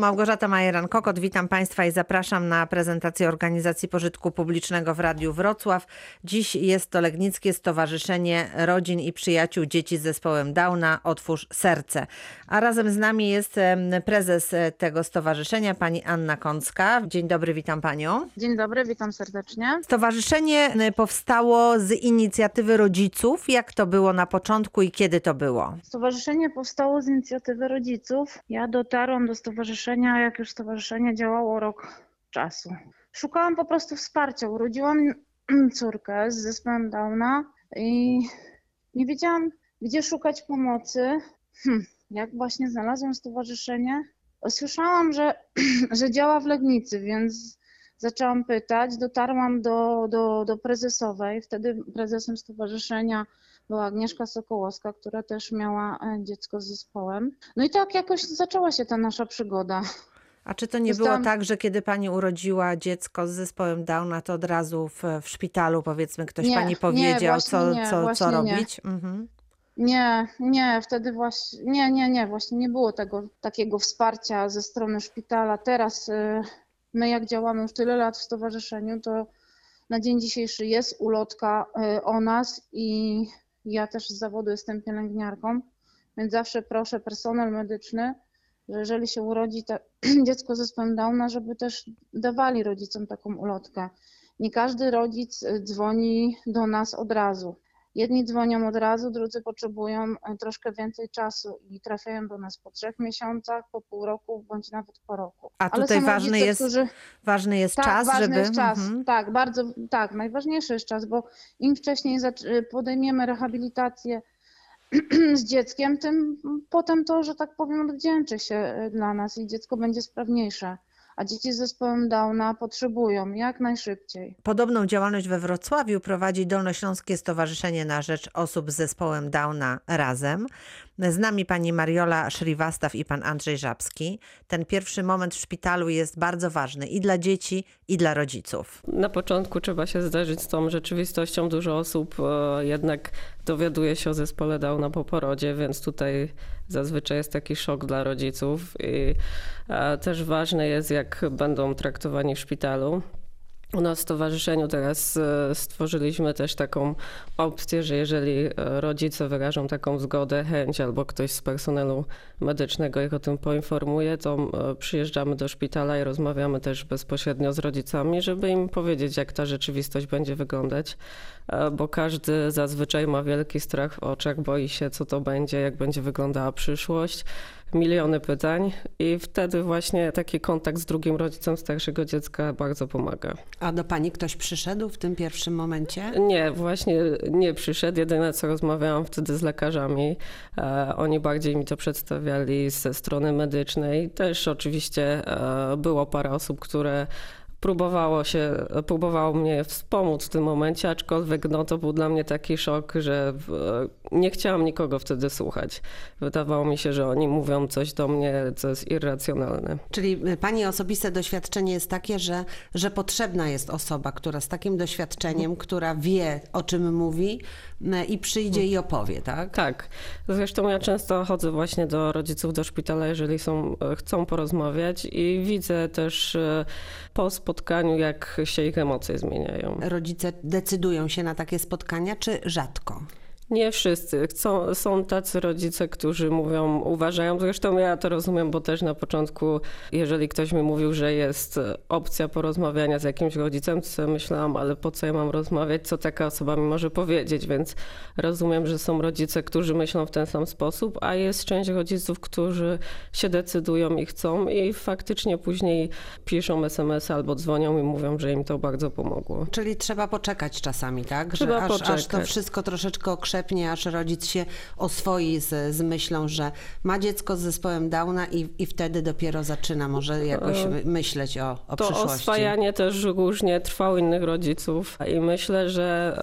Małgorzata Majeran-Kokot, witam Państwa i zapraszam na prezentację Organizacji Pożytku Publicznego w Radiu Wrocław. Dziś jest to Legnickie Stowarzyszenie Rodzin i Przyjaciół Dzieci z Zespołem Downa Otwórz Serce. A razem z nami jest prezes e, tego stowarzyszenia, pani Anna Kącka. Dzień dobry, witam Panią. Dzień dobry, witam serdecznie. Stowarzyszenie e, powstało z inicjatywy rodziców. Jak to było na początku i kiedy to było? Stowarzyszenie powstało z inicjatywy rodziców. Ja dotarłam do stowarzyszenia, jak już stowarzyszenie działało rok czasu. Szukałam po prostu wsparcia. Urodziłam córkę z zespołem Downa i nie wiedziałam, gdzie szukać pomocy. Hm, jak właśnie znalazłam stowarzyszenie? Słyszałam, że, że działa w Legnicy, więc zaczęłam pytać. Dotarłam do, do, do prezesowej. Wtedy prezesem stowarzyszenia była Agnieszka Sokołowska, która też miała e, dziecko z zespołem. No i tak jakoś zaczęła się ta nasza przygoda. A czy to nie Zostałam- było tak, że kiedy pani urodziła dziecko z zespołem Downa, to od razu w, w szpitalu powiedzmy ktoś Nie, pani nie, powiedział, właśnie co, nie, co, co nie. robić? Mhm. Nie, nie, wtedy właśnie, nie, nie, nie, właśnie nie było tego takiego wsparcia ze strony szpitala. Teraz y, my jak działamy już tyle lat w stowarzyszeniu, to na dzień dzisiejszy jest ulotka y, o nas i ja też z zawodu jestem pielęgniarką, więc zawsze proszę personel medyczny, że jeżeli się urodzi dziecko z zespołem Downa, żeby też dawali rodzicom taką ulotkę. Nie każdy rodzic y, dzwoni do nas od razu. Jedni dzwonią od razu, drudzy potrzebują e, troszkę więcej czasu i trafiają do nas po trzech miesiącach, po pół roku bądź nawet po roku. A Ale tutaj ważny rodzice, jest którzy... Ważny jest Tak, czas, ważny żeby... jest czas. Mhm. Tak, bardzo, tak, najważniejszy jest czas, bo im wcześniej zac- podejmiemy rehabilitację z dzieckiem, tym potem to, że tak powiem, odwdzięczy się e, dla nas i dziecko będzie sprawniejsze. A dzieci z zespołem Downa potrzebują jak najszybciej. Podobną działalność we Wrocławiu prowadzi Dolnośląskie Stowarzyszenie na Rzecz Osób z Zespołem Downa Razem. Z nami pani Mariola Szriwastaw i pan Andrzej Żabski. Ten pierwszy moment w szpitalu jest bardzo ważny i dla dzieci, i dla rodziców. Na początku trzeba się zderzyć z tą rzeczywistością. Dużo osób e, jednak dowiaduje się o zespole Downa po porodzie, więc tutaj zazwyczaj jest taki szok dla rodziców. I e, też ważne jest, jak będą traktowani w szpitalu. U nas stowarzyszeniu teraz e, stworzyliśmy też taką opcję, że jeżeli e, rodzice wyrażą taką zgodę, chęć albo ktoś z personelu medycznego ich o tym poinformuje, to e, przyjeżdżamy do szpitala i rozmawiamy też bezpośrednio z rodzicami, żeby im powiedzieć, jak ta rzeczywistość będzie wyglądać, bo każdy zazwyczaj ma wielki strach w oczach, boi się, co to będzie, jak będzie wyglądała przyszłość. Miliony pytań, i wtedy właśnie taki kontakt z drugim rodzicem starszego dziecka bardzo pomaga. A do pani ktoś przyszedł w tym pierwszym momencie? Nie, właśnie nie przyszedł. Jedyne co rozmawiałam wtedy z lekarzami, e, oni bardziej mi to przedstawiali ze strony medycznej. Też oczywiście e, było parę osób, które próbowało się, próbowało mnie wspomóc w tym momencie, aczkolwiek no, to był dla mnie taki szok, że nie chciałam nikogo wtedy słuchać. Wydawało mi się, że oni mówią coś do mnie, co jest irracjonalne. Czyli y, pani osobiste doświadczenie jest takie, że, że potrzebna jest osoba, która z takim doświadczeniem, która wie o czym mówi i przyjdzie i opowie, tak? Tak. Zresztą ja często chodzę właśnie do rodziców do szpitala, jeżeli są, e, chcą porozmawiać i widzę też e, po spotkaniu, jak się ich emocje zmieniają. Rodzice decydują się na takie spotkania, czy rzadko? Nie wszyscy. Chcą, są tacy rodzice, którzy mówią, uważają, zresztą ja to rozumiem, bo też na początku, jeżeli ktoś mi mówił, że jest e, opcja porozmawiania z jakimś rodzicem, to myślałam, ale po co ja mam rozmawiać, co taka osoba mi może powiedzieć, więc rozumiem, że są rodzice, którzy myślą w ten sam sposób, a jest część rodziców, którzy się decydują i chcą i faktycznie później piszą SMS albo dzwonią i mówią, że im to bardzo pomogło. Czyli trzeba poczekać czasami, tak? Trzeba że aż, aż to poczekać. wszystko troszeczkę okrzepnie, aż rodzic się oswoi z, z myślą, że ma dziecko z zespołem Downa i, i wtedy dopiero zaczyna może jakoś my- myśleć o, o To przyszłości. oswajanie też różnie trwa u innych rodziców i myślę, że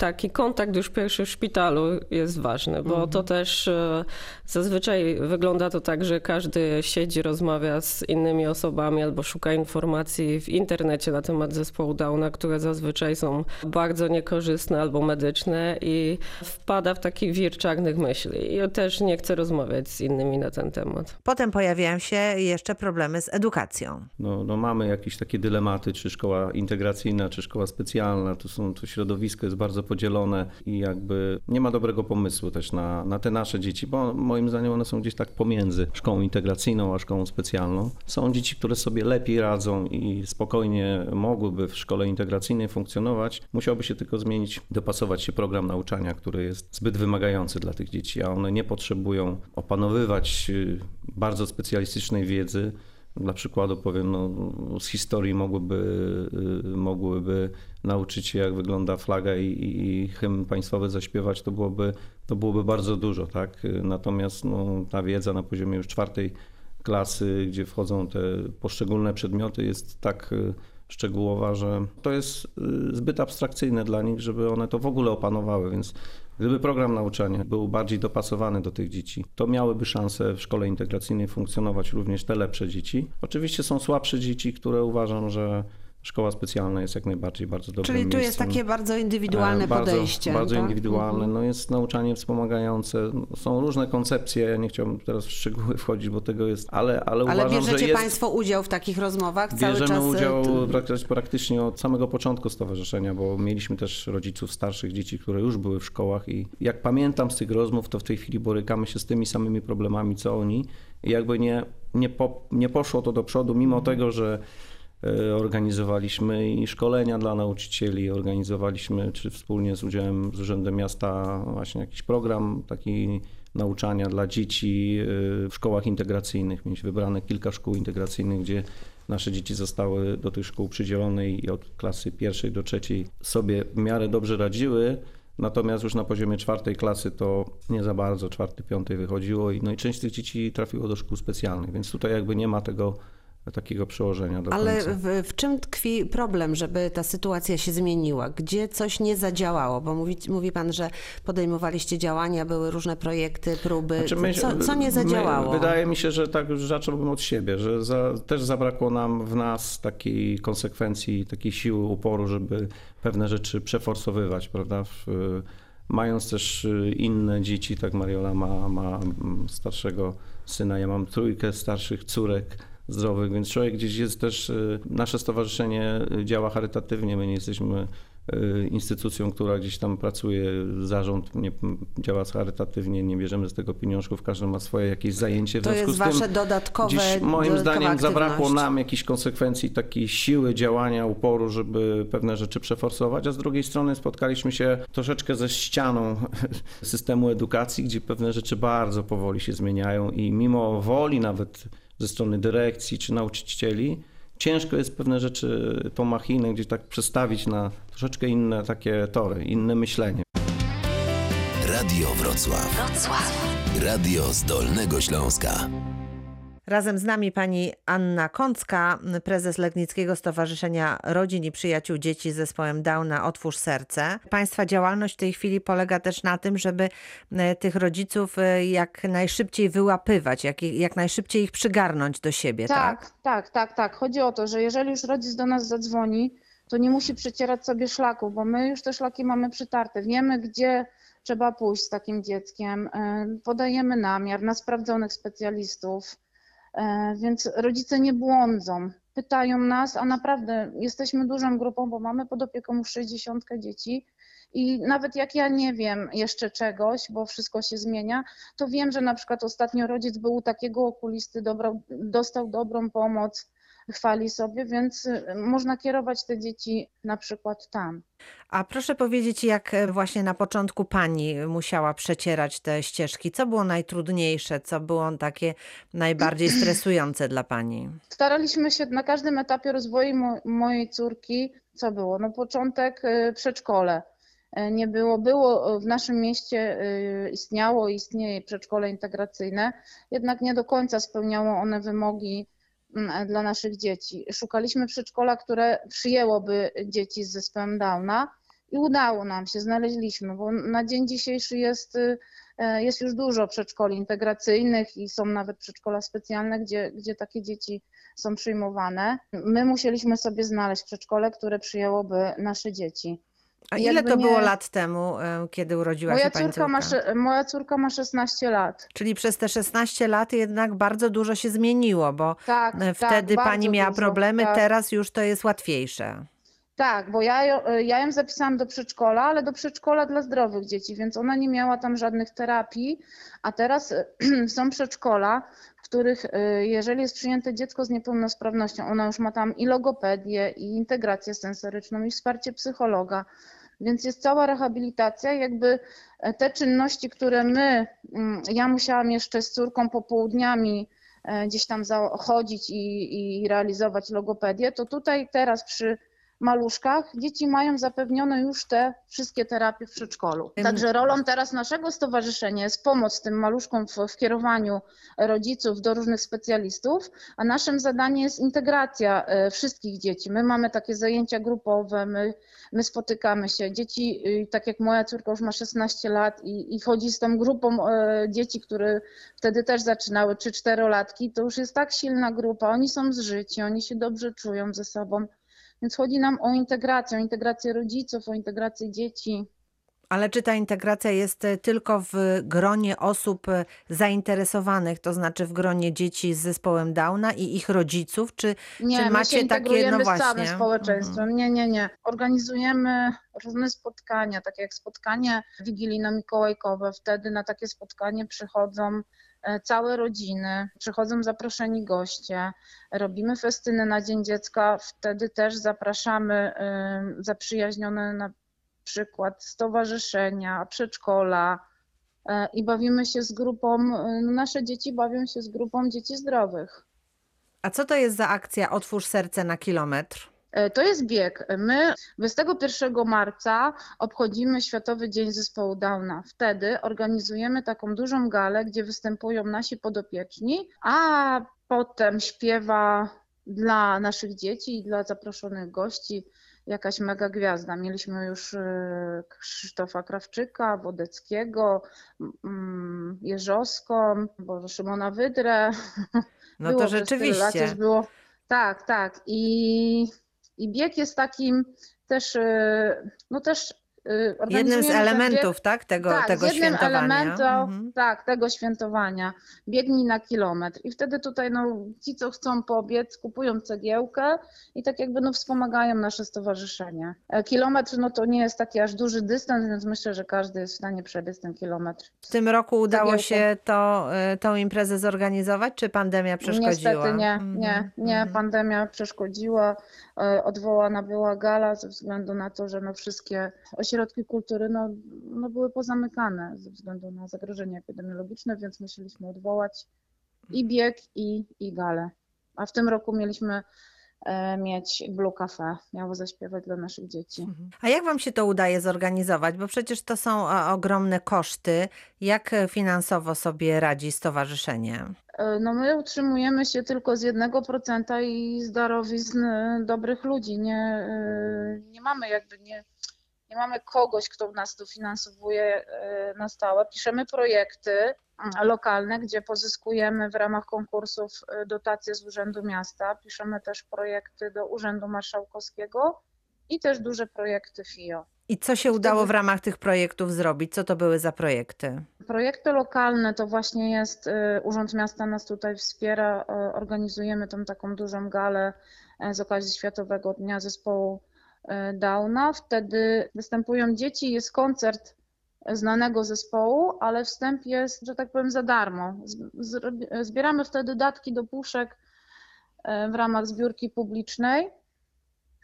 taki kontakt już pierwszy w szpitalu jest ważny, bo to też e, zazwyczaj wygląda to tak, że każdy siedzi, rozmawia z innymi osobami albo szuka informacji w internecie na temat zespołu Downa, które zazwyczaj są bardzo niekorzystne albo medyczne i wpada w taki wir czarnych myśli. I też nie chce rozmawiać z innymi na ten temat. Potem pojawiają się jeszcze problemy z edukacją. No, no mamy jakieś takie dylematy, czy szkoła integracyjna, czy szkoła specjalna. Tu są, to środowisko jest bardzo podzielone i jakby nie ma dobrego pomysłu też na, na te nasze dzieci, bo moim zdaniem one są gdzieś tak pomiędzy szkołą integracyjną a szkołą specjalną. Są dzieci, które sobie lepiej radzą i spokojnie mogłyby w szkole integracyjnej funkcjonować. Musiałby się tylko zmienić, dopasować się program nauczania, który jest zbyt wymagający dla tych dzieci, a one nie potrzebują opanowywać y, bardzo specjalistycznej wiedzy. Dla przykładu powiem, no, z historii mogłyby, y, mogłyby nauczyć się, jak wygląda flaga i, i, hymn państwowy zaśpiewać, to byłoby, to byłoby bardzo dużo, tak? Natomiast no, ta wiedza na poziomie już czwartej klasy, gdzie wchodzą te poszczególne przedmioty, jest tak y, szczegółowa, że to jest y, zbyt abstrakcyjne dla nich, żeby one to w ogóle opanowały, więc gdyby program nauczania był bardziej dopasowany do tych dzieci, to miałyby szansę w szkole integracyjnej funkcjonować również te lepsze dzieci. Oczywiście są słabsze dzieci, które uważam, że Szkoła specjalna jest jak najbardziej bardzo dobrym Czyli tu jest miejscem. takie bardzo indywidualne E, bardzo, podejście. Bardzo tak? indywidualne. No jest nauczanie wspomagające. No, Są różne koncepcje. Ja nie chciałbym teraz w szczegóły wchodzić, bo tego jest, ale, ale, Ale uważam, bierzecie że jest... Państwo udział w takich rozmowach cały Bierzemy czas? e, udział praktycznie, od samego początku stowarzyszenia, bo mieliśmy też rodziców starszych dzieci, które już były w szkołach i jak pamiętam z tych rozmów, to w tej chwili borykamy się z tymi samymi problemami, co oni i jakby nie, nie, po, nie poszło to do przodu, mimo tego, że organizowaliśmy i szkolenia dla nauczycieli, organizowaliśmy, czy wspólnie z udziałem z Urzędem Miasta właśnie jakiś program taki nauczania dla dzieci e, w szkołach integracyjnych. Mieliśmy wybrane kilka szkół integracyjnych, gdzie nasze dzieci zostały do tych szkół przydzielone i od klasy pierwszej do trzeciej sobie w miarę dobrze radziły. Natomiast już na poziomie czwartej klasy to nie za bardzo, czwarty, piątej wychodziło i, no i część z tych dzieci trafiło do szkół specjalnych, więc tutaj jakby nie ma tego takiego przełożenia do Ale końca. w, w czym tkwi problem, żeby ta sytuacja się zmieniła? Gdzie coś nie zadziałało? Bo mówi, mówi Pan, że podejmowaliście działania, były różne projekty, próby. Znaczy my- co, co nie my- zadziałało? Wydaje mi się, że tak już zacząłbym od siebie, że za, też zabrakło nam w nas takiej konsekwencji, takiej siły uporu, żeby pewne rzeczy przeforsowywać, prawda? W, mając też y, inne dzieci, tak Mariola ma, ma mm, starszego syna, ja mam trójkę starszych córek zdrowych, więc człowiek gdzieś jest też, y, nasze stowarzyszenie działa charytatywnie, my nie jesteśmy y, instytucją, która gdzieś tam pracuje, zarząd nie działa charytatywnie, nie bierzemy z tego pieniążków, każdy ma swoje jakieś zajęcie. W To jest z tym wasze dodatkowe Dziś moim zdaniem zabrakło aktywność. nam jakichś konsekwencji, takiej siły działania, uporu, żeby pewne rzeczy przeforsować, a z drugiej strony spotkaliśmy się troszeczkę ze ścianą systemu edukacji, gdzie pewne rzeczy bardzo powoli się zmieniają i mimo woli nawet ze strony dyrekcji czy nauczycieli, ciężko jest pewne rzeczy, tą machinę gdzieś tak przestawić na troszeczkę inne takie tory, inne myślenie. Radio Wrocław. Wrocław. Radio z Dolnego Śląska. Razem z nami pani Anna Kącka, prezes Legnickiego Stowarzyszenia Rodzin i Przyjaciół Dzieci z Zespołem Downa Otwórz Serce. Państwa działalność w tej chwili polega też na tym, żeby e, tych rodziców e, jak najszybciej wyłapywać, jak, jak najszybciej ich przygarnąć do siebie, tak? Tak, tak, tak, tak. Chodzi o to, że jeżeli już rodzic do nas zadzwoni, to nie musi przecierać sobie szlaku, bo my już te szlaki mamy przytarte. Wiemy, gdzie trzeba pójść z takim dzieckiem. e, Podajemy namiar na sprawdzonych specjalistów, więc rodzice nie błądzą. Pytają nas, a naprawdę jesteśmy dużą grupą, bo mamy pod opieką już 60 dzieci. I nawet jak ja nie wiem jeszcze czegoś, bo wszystko się zmienia, to wiem, że na przykład ostatnio rodzic był u takiego okulisty, dostał dobrą pomoc, chwali sobie, więc y, można kierować te dzieci na przykład tam. A proszę powiedzieć, jak e, właśnie na początku pani musiała przecierać te ścieżki? Co było najtrudniejsze? Co było takie najbardziej stresujące dla pani? Staraliśmy się na każdym etapie rozwoju mo- mojej córki, co było? No początek y, przedszkole. Y, Nie było, było y, w naszym mieście y, istniało istnieje przedszkole integracyjne, jednak nie do końca spełniało one wymogi dla naszych dzieci. Szukaliśmy przedszkola, które przyjęłoby dzieci z zespołem Downa I udało nam się, znaleźliśmy, bo na dzień dzisiejszy jest, y, e, jest już dużo przedszkoli integracyjnych i są nawet przedszkola specjalne, gdzie, gdzie takie dzieci są przyjmowane. My musieliśmy sobie znaleźć przedszkole, które przyjęłoby nasze dzieci. A ile to było nie- lat temu, e, kiedy urodziła Moja się pani córka, ma, moja córka ma 16 lat. Czyli przez te 16 lat jednak bardzo dużo się zmieniło, bo Tak, e, tak, wtedy pani bardzo miała dużo, problemy, tak. teraz już to jest łatwiejsze. Tak, bo ja, ją- ja ją zapisałam do przedszkola, ale do przedszkola dla zdrowych dzieci, więc ona nie miała tam żadnych terapii, a teraz są przedszkola, których y, jeżeli jest przyjęte dziecko z niepełnosprawnością, ona już ma tam i logopedię, i integrację sensoryczną, i wsparcie psychologa, więc jest cała rehabilitacja, jakby e, te czynności, które my, mm, ja musiałam jeszcze z córką popołudniami e, gdzieś tam chodzić i, i realizować logopedię, to tutaj teraz przy maluszkach dzieci mają zapewnione już te wszystkie terapie w przedszkolu. Ym. Także rolą teraz naszego stowarzyszenia jest pomoc tym maluszkom w, w kierowaniu rodziców do różnych specjalistów, a naszym zadaniem jest integracja e, wszystkich dzieci. My mamy takie zajęcia grupowe, my, my spotykamy się. Dzieci, y, tak jak moja córka już ma 16 lat i, i chodzi z tą grupą e, dzieci, które wtedy też zaczynały, czy czterolatki, to już jest tak silna grupa, oni są zżyci, oni się dobrze czują ze sobą. Więc chodzi nam o integrację, o integrację rodziców, o integrację dzieci. Ale czy ta integracja jest e, tylko w gronie osób e, zainteresowanych, to znaczy w gronie dzieci z zespołem Downa i ich rodziców, czy, Nie, czy macie się takie, no z całym właśnie. społeczeństwem. Mhm. Nie, nie, nie. Organizujemy różne spotkania, takie jak spotkanie wigilijno-mikołajkowe. Wtedy na takie spotkanie przychodzą całe rodziny, przychodzą zaproszeni goście, robimy festyny na Dzień Dziecka, wtedy też zapraszamy e, zaprzyjaźnione na przykład stowarzyszenia, przedszkola e, i bawimy się z grupą, e, nasze dzieci bawią się z grupą dzieci zdrowych. A co to jest za akcja Otwórz serce na kilometr? E, To jest bieg. My 21 marca obchodzimy Światowy Dzień Zespołu Downa. Wtedy organizujemy taką dużą galę, gdzie występują nasi podopieczni, a potem śpiewa dla naszych dzieci i dla zaproszonych gości jakaś mega gwiazda. Mieliśmy już e, Krzysztofa Krawczyka, Wodeckiego, Jerzowską, Boże, Szymona Wydrę. No Było to lat, rzeczywiście. było. Tak, tak. I, I bieg jest takim też, y, no też Jednym z elementów tak, tego, tak, tego jednym świętowania. Mhm. tak, tego świętowania. Biegnij na kilometr. I wtedy tutaj no, ci, co chcą pobiec, kupują cegiełkę i tak jakby no, wspomagają nasze stowarzyszenie. E, Kilometr no, to nie jest taki aż duży dystans, więc myślę, że każdy jest w stanie przebiec ten kilometr. W tym roku udało się to, y, tą imprezę zorganizować, czy pandemia przeszkodziła? Niestety nie, Mhm, nie, nie. mhm. Pandemia przeszkodziła. e, Odwołana była gala ze względu na to, że no wszystkie ośrodki kultury no, no były pozamykane ze względu na zagrożenie epidemiologiczne, więc musieliśmy odwołać i bieg, i, i galę. A w tym roku mieliśmy e, mieć Blue Cafe, miało zaśpiewać dla naszych dzieci. A jak wam się to udaje zorganizować? Bo przecież to są o, ogromne koszty. Jak e, finansowo sobie radzi stowarzyszenie? E, No my utrzymujemy się tylko z 1% i z darowizn e, dobrych ludzi. Nie, e, nie mamy jakby nie, nie mamy kogoś, kto nas tu finansowuje e, na stałe. Piszemy projekty mm, lokalne, gdzie pozyskujemy w ramach konkursów e, dotacje z Urzędu Miasta. Piszemy też projekty do Urzędu Marszałkowskiego i też duże projekty FIO. I co się udało w ramach tych projektów zrobić? Co to były za projekty? Projekty lokalne to właśnie jest, y, Urząd Miasta nas tutaj wspiera, organizujemy tą taką dużą galę z okazji Światowego Dnia Zespołu Downa. Wtedy występują dzieci, jest koncert znanego zespołu, ale wstęp jest, że tak powiem, za darmo. Zbieramy wtedy datki do puszek y, w ramach zbiórki publicznej.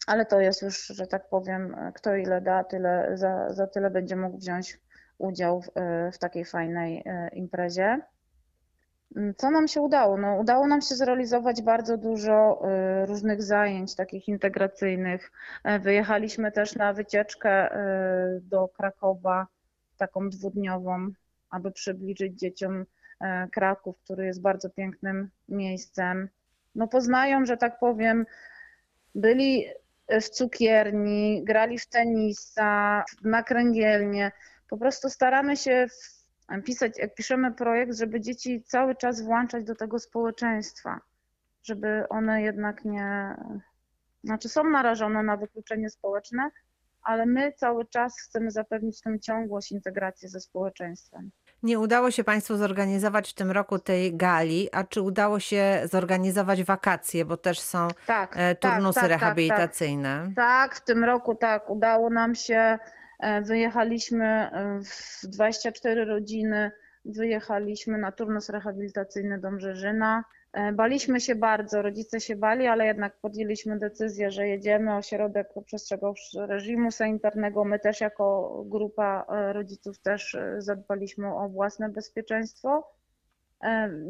Ale to jest już, że tak powiem, kto ile da, tyle, za, za tyle będzie mógł wziąć udział w, e, w takiej fajnej e, imprezie. Mm, Co nam się udało? No, udało nam się zrealizować bardzo dużo e, różnych zajęć takich integracyjnych. E, Wyjechaliśmy też na wycieczkę e, do Krakowa, taką dwudniową, aby przybliżyć dzieciom e, Kraków, który jest bardzo pięknym miejscem. No poznają, że tak powiem, byli w cukierni, grali w tenisa, na kręgielnie. Po prostu staramy się pisać, jak piszemy projekt, żeby dzieci cały czas włączać do tego społeczeństwa, żeby one jednak nie, znaczy są narażone na wykluczenie społeczne, ale my cały czas chcemy zapewnić tę ciągłość integracji ze społeczeństwem. Nie udało się Państwu zorganizować w tym roku tej gali, a czy udało się zorganizować wakacje, bo też są Tak, e, tak, turnusy tak, tak, tak. rehabilitacyjne? Tak, w tym roku tak, udało nam się. E, Wyjechaliśmy e, w 24 rodziny, wyjechaliśmy na turnus rehabilitacyjny do Mrzeżyna. E, Baliśmy się bardzo, rodzice się bali, ale jednak podjęliśmy decyzję, że jedziemy. Ośrodek przestrzegał reżimu sanitarnego. My też jako grupa rodziców też zadbaliśmy o własne bezpieczeństwo.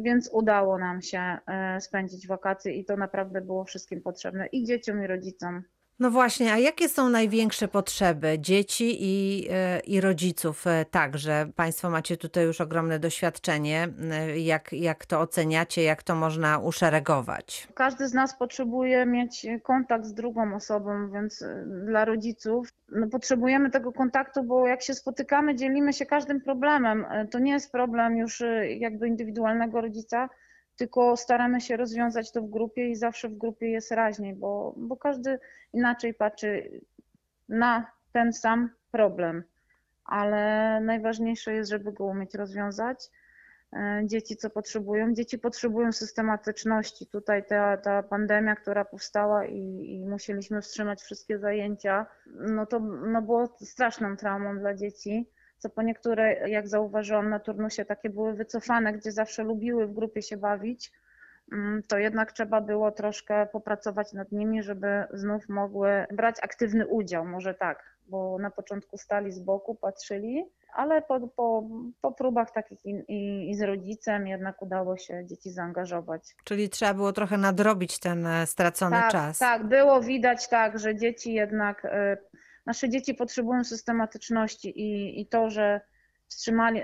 Więc udało nam się spędzić wakacje i to naprawdę było wszystkim potrzebne i dzieciom, i rodzicom. No właśnie, a jakie są największe potrzeby dzieci i, e, i rodziców e, także? Państwo macie tutaj już ogromne doświadczenie. E, Jak, jak to oceniacie, jak to można uszeregować? Każdy z nas potrzebuje mieć kontakt z drugą osobą, więc dla rodziców no, potrzebujemy tego kontaktu, bo jak się spotykamy, dzielimy się każdym problemem. To nie jest problem już jakby indywidualnego rodzica, tylko staramy się rozwiązać to w grupie i zawsze w grupie jest raźniej, bo, bo każdy inaczej patrzy na ten sam problem. Ale najważniejsze jest, żeby go umieć rozwiązać. E, Dzieci co potrzebują? Dzieci potrzebują systematyczności. Tutaj ta, ta pandemia, która powstała i, i musieliśmy wstrzymać wszystkie zajęcia, no to no było straszną traumą dla dzieci. Co po niektóre, jak zauważyłam na turnusie, takie były wycofane, gdzie zawsze lubiły w grupie się bawić, mm, to jednak trzeba było troszkę popracować nad nimi, żeby znów mogły brać aktywny udział, może tak, bo na początku stali z boku, patrzyli, ale po, po, po próbach takich i, i, i z rodzicem jednak udało się dzieci zaangażować. Czyli trzeba było trochę nadrobić ten e, stracony tak, czas. Tak, było widać tak, że dzieci jednak, e, nasze dzieci potrzebują systematyczności i, i to, że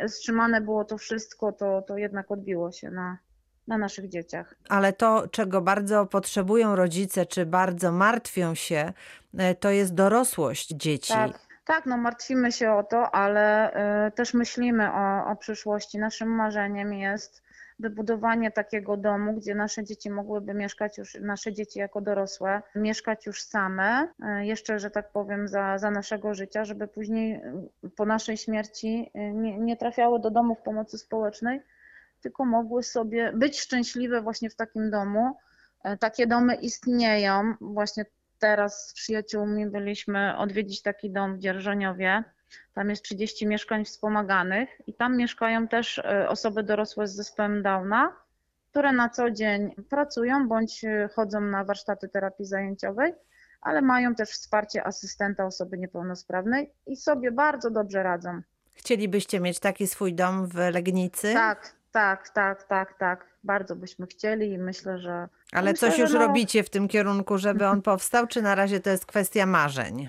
wstrzymane było to wszystko, to, to jednak odbiło się na, na naszych dzieciach. Ale to, czego bardzo potrzebują rodzice, czy bardzo martwią się, e, to jest dorosłość dzieci. Tak, tak, no martwimy się o to, ale e, też myślimy o, o przyszłości. Naszym marzeniem jest wybudowanie takiego domu, gdzie nasze dzieci mogłyby mieszkać już, nasze dzieci jako dorosłe, mieszkać już same, e, jeszcze, że tak powiem, za, za naszego życia, żeby później e, po naszej śmierci e, nie, nie trafiały do domów pomocy społecznej, tylko mogły sobie być szczęśliwe właśnie w takim domu. Takie domy istnieją. Właśnie teraz z przyjaciółmi byliśmy odwiedzić taki dom w Dzierżoniowie. Tam jest 30 mieszkań wspomaganych i tam mieszkają też e, osoby dorosłe z zespołem Downa, które na co dzień pracują bądź e, chodzą na warsztaty terapii zajęciowej, ale mają też wsparcie asystenta osoby niepełnosprawnej i sobie bardzo dobrze radzą. Chcielibyście mieć taki swój dom w Legnicy? Tak, tak, tak, tak, tak. Bardzo byśmy chcieli i myślę, że. Ale myślę, coś że już no, robicie w tym kierunku, żeby on powstał, czy na razie to jest kwestia marzeń?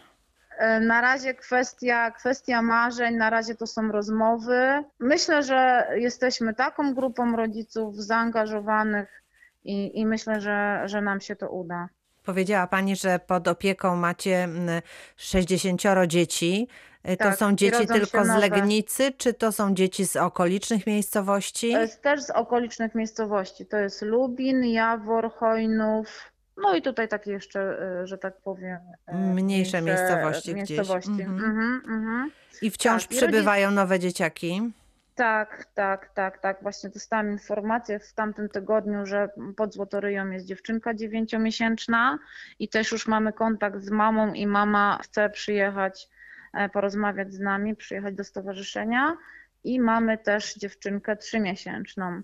E, Na razie kwestia, kwestia marzeń, na razie to są rozmowy. Myślę, że jesteśmy taką grupą rodziców zaangażowanych i, i myślę, że, że nam się to uda. Powiedziała Pani, że pod opieką macie mm, 60 dzieci. Y, To Tak, są dzieci tylko z. Legnicy, czy to są dzieci z okolicznych miejscowości? To jest też z okolicznych miejscowości. To jest Lubin, Jawor, Hojnów. No i tutaj takie jeszcze, e, że tak powiem. e, Mniejsze miejscowości gdzieś. miejscowości. Mhm. Mhm, mhm. I wciąż tak, i przybywają nowe dzieciaki? Tak, tak, tak, tak. Właśnie dostałam informację w tamtym tygodniu, że pod Złotoryją jest dziewczynka dziewięciomiesięczna i też już mamy kontakt z mamą i mama chce przyjechać, e, porozmawiać z nami, przyjechać do stowarzyszenia i mamy też dziewczynkę trzymiesięczną,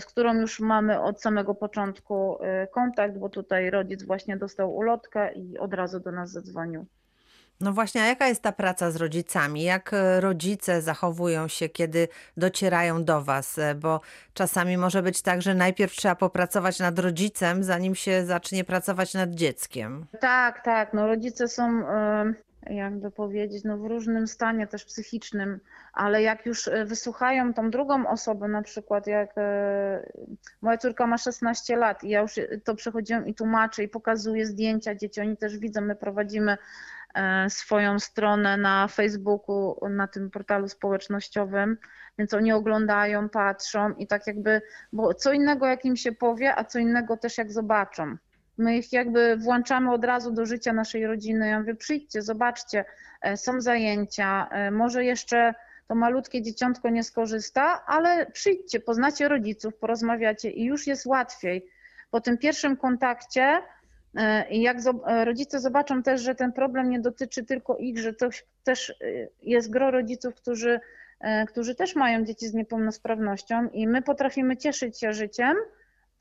z którą już mamy od samego początku e, kontakt, bo tutaj rodzic właśnie dostał ulotkę i od razu do nas zadzwonił. No właśnie, a jaka jest ta praca z rodzicami? Jak e, rodzice zachowują się, kiedy docierają do Was? E, Bo czasami może być tak, że najpierw trzeba popracować nad rodzicem, zanim się zacznie pracować nad dzieckiem. Tak, tak. No rodzice są, e, jakby powiedzieć, no w różnym stanie też psychicznym, ale jak już e, wysłuchają tą drugą osobę, na przykład jak e, moja córka ma 16 lat i ja już to przechodziłam i tłumaczę i pokazuję zdjęcia dzieci, oni też widzą, my prowadzimy e, swoją stronę na Facebooku, na tym portalu społecznościowym, więc oni oglądają, patrzą i tak jakby, bo co innego jak im się powie, a co innego też jak zobaczą. My ich jakby włączamy od razu do życia naszej rodziny. Ja mówię, przyjdźcie, zobaczcie, e, są zajęcia, e, może jeszcze to malutkie dzieciątko nie skorzysta, ale przyjdźcie, poznacie rodziców, porozmawiacie i już jest łatwiej. Po tym pierwszym kontakcie e, jak rodzice zobaczą też, że ten problem nie dotyczy tylko ich, że to też jest gro rodziców, którzy, którzy też mają dzieci z niepełnosprawnością i my potrafimy cieszyć się życiem,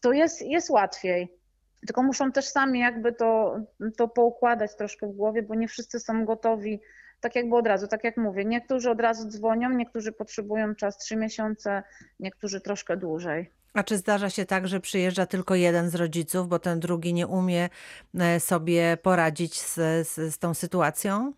to jest, jest łatwiej. Tylko muszą też sami jakby to, to poukładać troszkę w głowie, bo nie wszyscy są gotowi tak jakby od razu, tak jak mówię, niektórzy od razu dzwonią, niektórzy potrzebują czas trzy miesiące, niektórzy troszkę dłużej. A czy zdarza się tak, że przyjeżdża tylko jeden z rodziców, bo ten drugi nie umie e, sobie poradzić z, z, z tą sytuacją?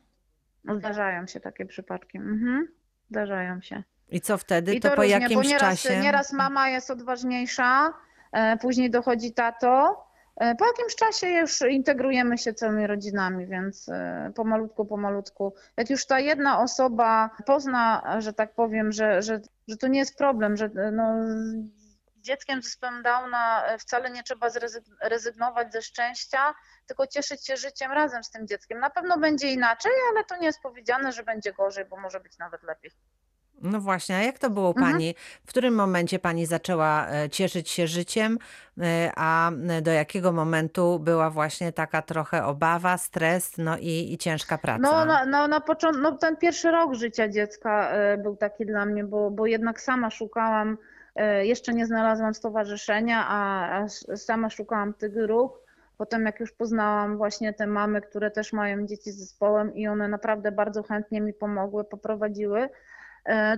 Zdarzają się takie przypadki. Mhm. Zdarzają się. I co wtedy? I to, to po różnie, jakimś nieraz, czasie? Nieraz mama jest odważniejsza, e, później dochodzi tato, po jakimś czasie już integrujemy się całymi rodzinami, więc e, pomalutku, pomalutku. Jak już ta jedna osoba pozna, że tak powiem, że, że, że to nie jest problem, że e, no, z dzieckiem z Downa wcale nie trzeba zrezygnować ze szczęścia, tylko cieszyć się życiem razem z tym dzieckiem. Na pewno będzie inaczej, ale to nie jest powiedziane, że będzie gorzej, bo może być nawet lepiej. No właśnie, a jak to było u Mhm. pani? W którym momencie pani zaczęła e, cieszyć się życiem, e, a do jakiego momentu była właśnie taka trochę obawa, stres, no i, i ciężka praca? No, na, no, na początku, no, ten pierwszy rok życia dziecka e, był taki dla mnie, bo, bo jednak sama szukałam, e, jeszcze nie znalazłam stowarzyszenia, a, a sama szukałam tych grup. Potem jak już poznałam właśnie te mamy, które też mają dzieci z zespołem i one naprawdę bardzo chętnie mi pomogły, poprowadziły, e,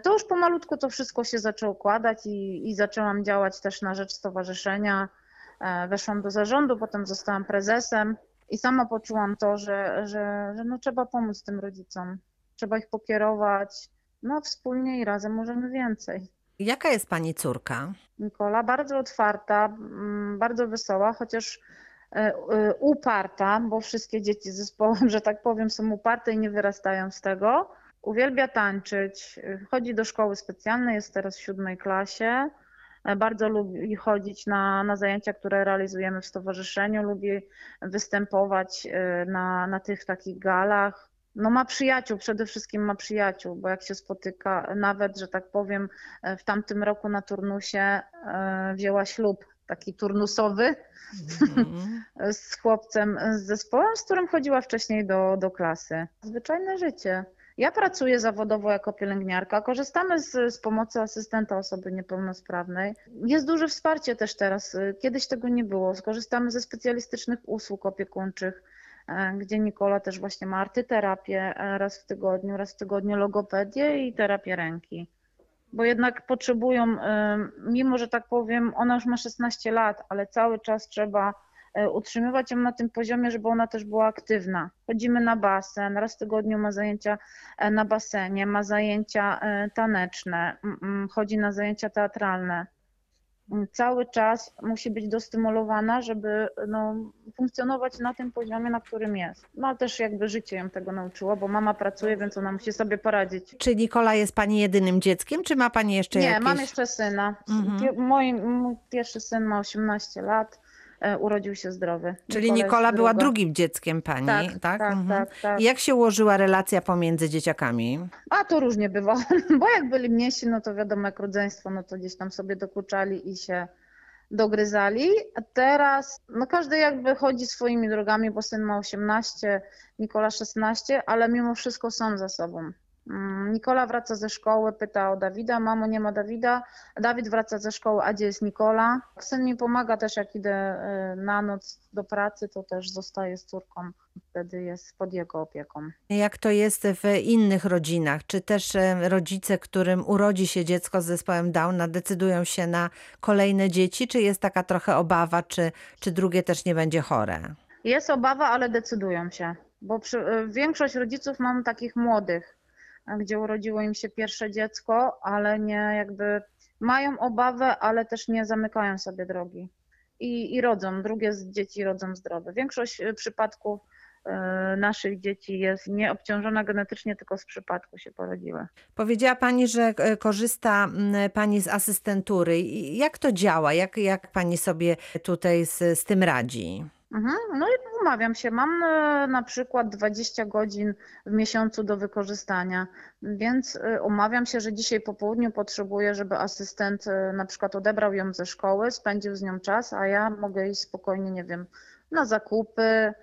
to już pomalutku to wszystko się zaczęło układać i, i zaczęłam działać też na rzecz stowarzyszenia. E, Weszłam do zarządu, potem zostałam prezesem. I sama poczułam to, że, że, że no trzeba pomóc tym rodzicom. Trzeba ich pokierować. No wspólnie i razem możemy więcej. Jaka jest pani córka? Nikola bardzo otwarta, mm, bardzo wesoła, chociaż e, e, uparta, bo wszystkie dzieci z zespołem, że tak powiem, są uparte i nie wyrastają z tego. Uwielbia tańczyć, chodzi do szkoły specjalnej, jest teraz w siódmej klasie. E, Bardzo lubi chodzić na, na zajęcia, które realizujemy w stowarzyszeniu, lubi występować e, na, na tych takich galach. No ma przyjaciół, przede wszystkim ma przyjaciół, bo jak się spotyka, nawet, że tak powiem, e, w tamtym roku na turnusie wzięła ślub taki turnusowy Mhm. z chłopcem z zespołem, z którym chodziła wcześniej do, do klasy. Zwyczajne życie. Ja pracuję zawodowo jako pielęgniarka. Korzystamy z, z pomocy asystenta osoby niepełnosprawnej. Jest duże wsparcie też teraz. Kiedyś tego nie było. Skorzystamy ze specjalistycznych usług opiekuńczych, e, gdzie Nikola też właśnie ma artyterapię e, raz w tygodniu, raz w tygodniu logopedię i terapię ręki. Bo jednak potrzebują, e, mimo że tak powiem, ona już ma 16 lat, ale cały czas trzeba utrzymywać ją na tym poziomie, żeby ona też była aktywna. Chodzimy na basen, raz w tygodniu ma zajęcia e, na basenie, ma zajęcia e, taneczne, chodzi na zajęcia teatralne. M, Cały czas musi być dostymulowana, żeby no, funkcjonować na tym poziomie, na którym jest. No ale też jakby życie ją tego nauczyło, bo mama pracuje, więc ona musi sobie poradzić. Czy Nikola jest pani jedynym dzieckiem, czy ma pani jeszcze Nie, jakieś? mam jeszcze syna. Mhm. Mój, mój pierwszy syn ma 18 lat, e, urodził się zdrowy. Czyli jest Nikola była drugim dzieckiem pani, Tak, tak? tak, Mhm. tak, tak. I Jak się ułożyła relacja pomiędzy dzieciakami? A to różnie bywało, bo jak byli mniejsi, no to wiadomo, jak rodzeństwo, no to gdzieś tam sobie dokuczali i się dogryzali. A teraz, no każdy jakby chodzi swoimi drogami, bo syn ma 18, Nikola 16, ale mimo wszystko są za sobą. Mm, Nikola wraca ze szkoły, pyta o Dawida, mamo nie ma Dawida, Dawid wraca ze szkoły, a gdzie jest Nikola? Syn mi pomaga też, jak idę y, na noc do pracy, to też zostaje z córką, wtedy jest pod jego opieką. Jak to jest w innych rodzinach? Czy też e, rodzice, którym urodzi się dziecko z zespołem Downa, decydują się na kolejne dzieci, czy jest taka trochę obawa, czy, czy drugie też nie będzie chore? Jest obawa, ale decydują się. bo przy, y, większość rodziców mam takich młodych, gdzie urodziło im się pierwsze dziecko, ale nie jakby mają obawę, ale też nie zamykają sobie drogi i, i rodzą, drugie z dzieci rodzą zdrowe. Większość y, przypadków y, naszych dzieci jest nieobciążona genetycznie, tylko z przypadku się porodziły. Powiedziała Pani, że e, korzysta Pani z asystentury. Jak to działa? Jak, jak Pani sobie tutaj z, z tym radzi? Mhm. No i umawiam się, mam e, na przykład 20 godzin w miesiącu do wykorzystania, więc e, umawiam się, że dzisiaj po południu potrzebuję, żeby asystent e, na przykład odebrał ją ze szkoły, spędził z nią czas, a ja mogę iść spokojnie, nie wiem, na zakupy,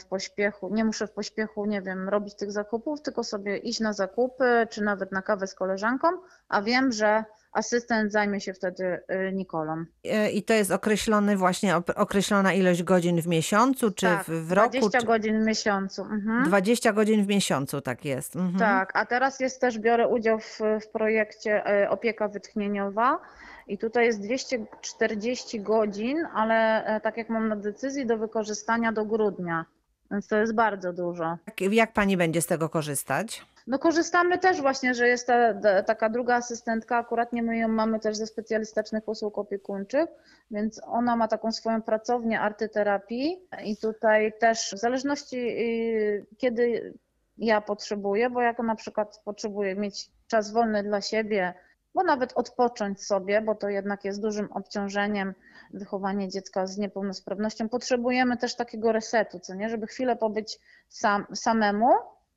w pośpiechu, nie muszę w pośpiechu, nie wiem, robić tych zakupów, tylko sobie iść na zakupy, czy nawet na kawę z koleżanką, a wiem, że asystent zajmie się wtedy e, Nikolą. E, I to jest określony właśnie określona ilość godzin w miesiącu, czy tak, w, w roku? 20 czy... godzin w miesiącu. Mhm. 20 godzin w miesiącu, tak jest. Mhm. Tak, a teraz jest też, biorę udział w, w projekcie e, opieka wytchnieniowa i tutaj jest 240 godzin, ale e, tak jak mam na decyzji, do wykorzystania do grudnia, więc to jest bardzo dużo. Jak, jak Pani będzie z tego korzystać? No korzystamy też właśnie, że jest ta, ta, taka druga asystentka, akurat nie my ją mamy też ze specjalistycznych usług opiekuńczych, więc ona ma taką swoją pracownię artyterapii i tutaj też w zależności y, kiedy ja potrzebuję, bo jak na przykład potrzebuję mieć czas wolny dla siebie, bo nawet odpocząć sobie, bo to jednak jest dużym obciążeniem wychowanie dziecka z niepełnosprawnością, potrzebujemy też takiego resetu, co nie, żeby chwilę pobyć sam, samemu,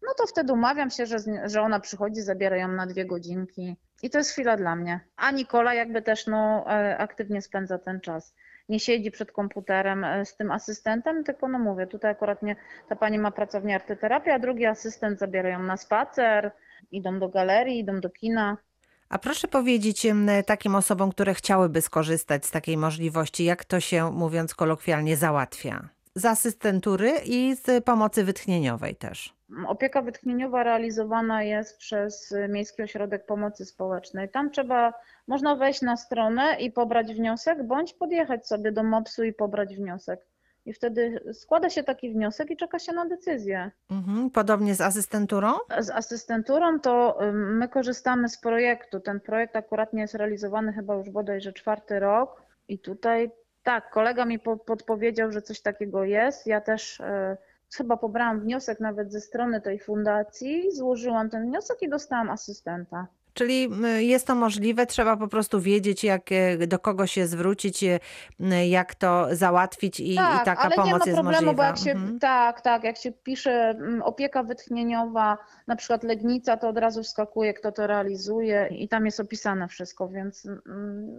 no to wtedy umawiam się, że, że ona przychodzi, zabiera ją na dwie godzinki i to jest chwila dla mnie. A Nikola jakby też no, e, aktywnie spędza ten czas. Nie siedzi przed komputerem e, z tym asystentem, tylko no mówię, tutaj akurat nie, ta pani ma pracownię artyterapii, a drugi asystent zabiera ją na spacer, idą do galerii, idą do kina. A proszę powiedzieć takim osobom, które chciałyby skorzystać z takiej możliwości, jak to się, mówiąc kolokwialnie, załatwia? Z asystentury i z pomocy wytchnieniowej też. Opieka wytchnieniowa realizowana jest przez Miejski Ośrodek Pomocy Społecznej. Tam trzeba, można wejść na stronę i pobrać wniosek, bądź podjechać sobie do MOPS-u i pobrać wniosek. I wtedy składa się taki wniosek i czeka się na decyzję. Mhm. Podobnie z asystenturą? Z asystenturą to my korzystamy z projektu. Ten projekt akurat nie jest realizowany chyba już bodajże czwarty rok. I tutaj tak, kolega mi po, podpowiedział, że coś takiego jest. Ja też e, chyba pobrałam wniosek nawet ze strony tej fundacji, złożyłam ten wniosek i dostałam asystenta. Czyli jest to możliwe, trzeba po prostu wiedzieć, jak, e, do kogo się zwrócić, e, jak to załatwić i, i taka ale pomoc nie ma jest problemu, możliwa. bo jak się, Mhm. tak, tak, jak się pisze opieka wytchnieniowa, na przykład Legnica, to od razu wskakuje, kto to realizuje i tam jest opisane wszystko, więc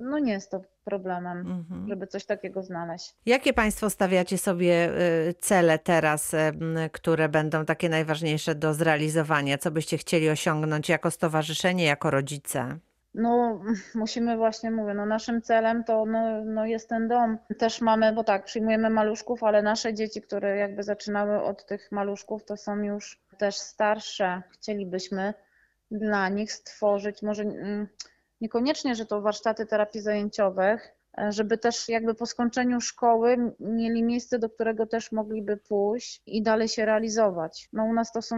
no nie jest to problemem, Mhm. żeby coś takiego znaleźć. Jakie Państwo stawiacie sobie y, cele teraz, y, które będą takie najważniejsze do zrealizowania? Co byście chcieli osiągnąć jako stowarzyszenie, jako rodzice? No, musimy właśnie, mówię, no naszym celem to no, no jest ten dom. Też mamy, bo tak, przyjmujemy maluszków, ale nasze dzieci, które jakby zaczynały od tych maluszków, to są już też starsze. Chcielibyśmy dla nich stworzyć, może mm, niekoniecznie, że to warsztaty terapii zajęciowych, e, żeby też jakby po skończeniu szkoły mieli miejsce, do którego też mogliby pójść i dalej się realizować. No u nas to są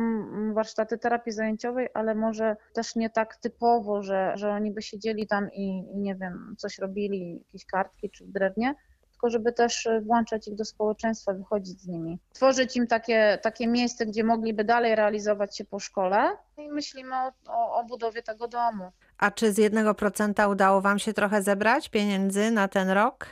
warsztaty terapii zajęciowej, ale może też nie tak typowo, że, że oni by siedzieli tam i, i nie wiem, coś robili, jakieś kartki czy drewnie, tylko żeby też e, włączać ich do społeczeństwa, wychodzić z nimi. Tworzyć im takie, takie miejsce, gdzie mogliby dalej realizować się po szkole i myślimy o, o, o budowie tego domu. A czy z 1% udało Wam się trochę zebrać pieniędzy na ten rok?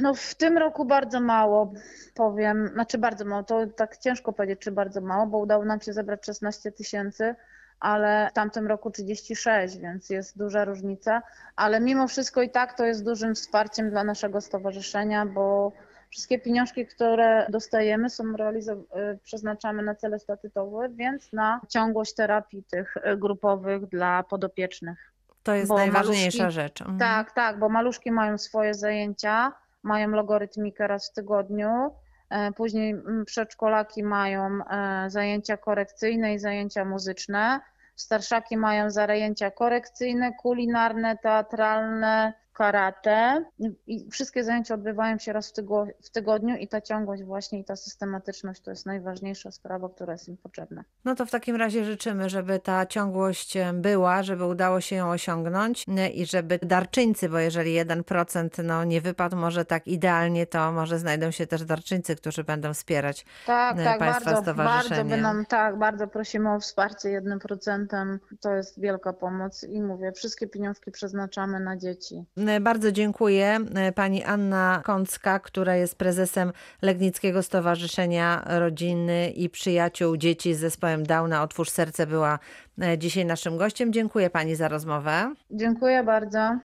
No w tym roku bardzo mało, powiem, znaczy bardzo mało, to tak ciężko powiedzieć, czy bardzo mało, bo udało nam się zebrać 16 tysięcy, ale w tamtym roku 36, więc jest duża różnica, ale mimo wszystko i tak to jest dużym wsparciem dla naszego stowarzyszenia, bo wszystkie pieniążki, które dostajemy są y, przeznaczamy na cele statutowe, więc na ciągłość terapii tych y, grupowych dla podopiecznych. To jest Bo najważniejsza maluszki- rzecz. Mhm. Tak, tak, bo maluszki mają swoje zajęcia, mają logorytmikę raz w tygodniu, e, później mm, przedszkolaki mają zajęcia korekcyjne i zajęcia muzyczne, starszaki mają zajęcia korekcyjne, kulinarne, teatralne, karate i wszystkie zajęcia odbywają się raz w, tygo, w tygodniu i ta ciągłość właśnie i ta systematyczność to jest najważniejsza sprawa, która jest im potrzebna. No to w takim razie życzymy, żeby ta ciągłość była, żeby udało się ją osiągnąć i żeby darczyńcy, bo jeżeli 1% no, nie wypadł może tak idealnie, to może znajdą się też darczyńcy, którzy będą wspierać Tak, tak, państwa bardzo, stowarzyszenie. bardzo by nam, tak, bardzo prosimy o wsparcie jednym procentem. To jest wielka pomoc i mówię, wszystkie pieniążki przeznaczamy na dzieci. E, Bardzo dziękuję e, pani Anna Kącka, która jest prezesem Legnickiego Stowarzyszenia Rodziny i Przyjaciół Dzieci z Zespołem Downa. Otwórz Serce była e, dzisiaj naszym gościem. Dziękuję pani za rozmowę. Dziękuję bardzo.